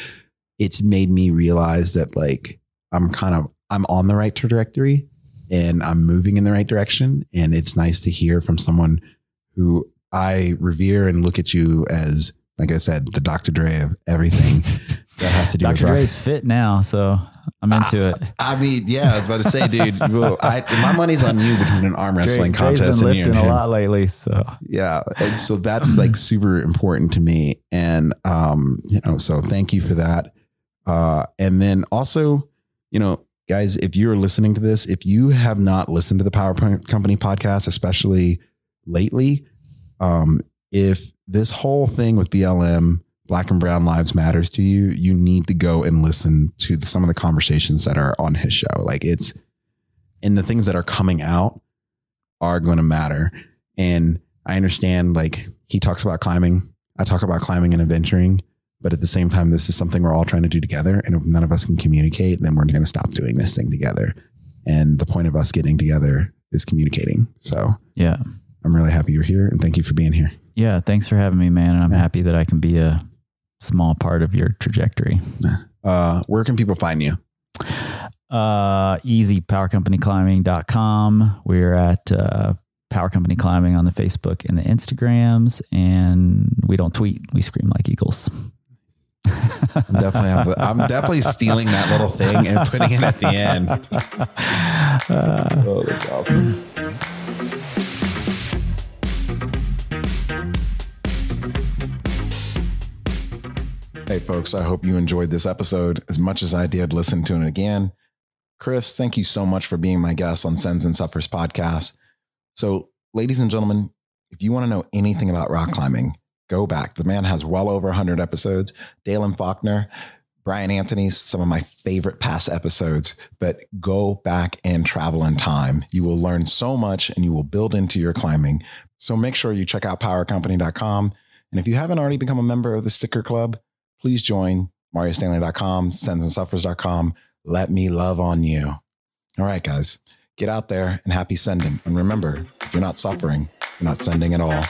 it's made me realize that like I'm kind of I'm on the right trajectory and I'm moving in the right direction. And it's nice to hear from someone who I revere and look at you as, like I said, the Dr. Dre of everything that has to do Dr. with rock. Dre's fit now, so I'm into it. I mean, yeah, I was about to say, dude, well, I, my money's on you between an arm wrestling Dre's contest and you and a him. lot lately, so Yeah. And so that's like super important to me. And, um, you know, so thank you for that. Uh, and then also, you know, guys, if you're listening to this, if you have not listened to the Power Company podcast, especially lately, um, if this whole thing with BLM, Black and Brown Lives Matters to you, you need to go and listen to the, some of the conversations that are on his show. Like it's, and the things that are coming out are going to matter. And I understand, like, he talks about climbing. I talk about climbing and adventuring. But at the same time, this is something we're all trying to do together. And if none of us can communicate, then we're going to stop doing this thing together. And the point of us getting together is communicating. So yeah. I'm really happy you're here and thank you for being here. Yeah, thanks for having me, man. And I'm Yeah. happy that I can be a small part of your trajectory. Uh, where can people find you? Uh, easypowercompanyclimbing.com. We're at uh, Power Company Climbing on the Facebook and the Instagrams, and we don't tweet. We scream like eagles. I'm definitely, I'm definitely stealing that little thing and putting it at the end. Uh, Oh, that's awesome. Hey, folks, I hope you enjoyed this episode as much as I did listen to it again. Kris, thank you so much for being my guest on Sends and Suffers podcast. So, ladies and gentlemen, if you want to know anything about rock climbing, go back. The man has well over 100 episodes. Dalen Faulkner, Brian Anthony's some of my favorite past episodes, but go back and travel in time. You will learn so much and you will build into your climbing. So make sure you check out powercompany.com. And if you haven't already become a member of the Sticker Club, please join mariostanley.com, sendsandsuffers.com. Let me love on you. All right, guys, get out there and happy sending. And remember, if you're not suffering, you're not sending at all.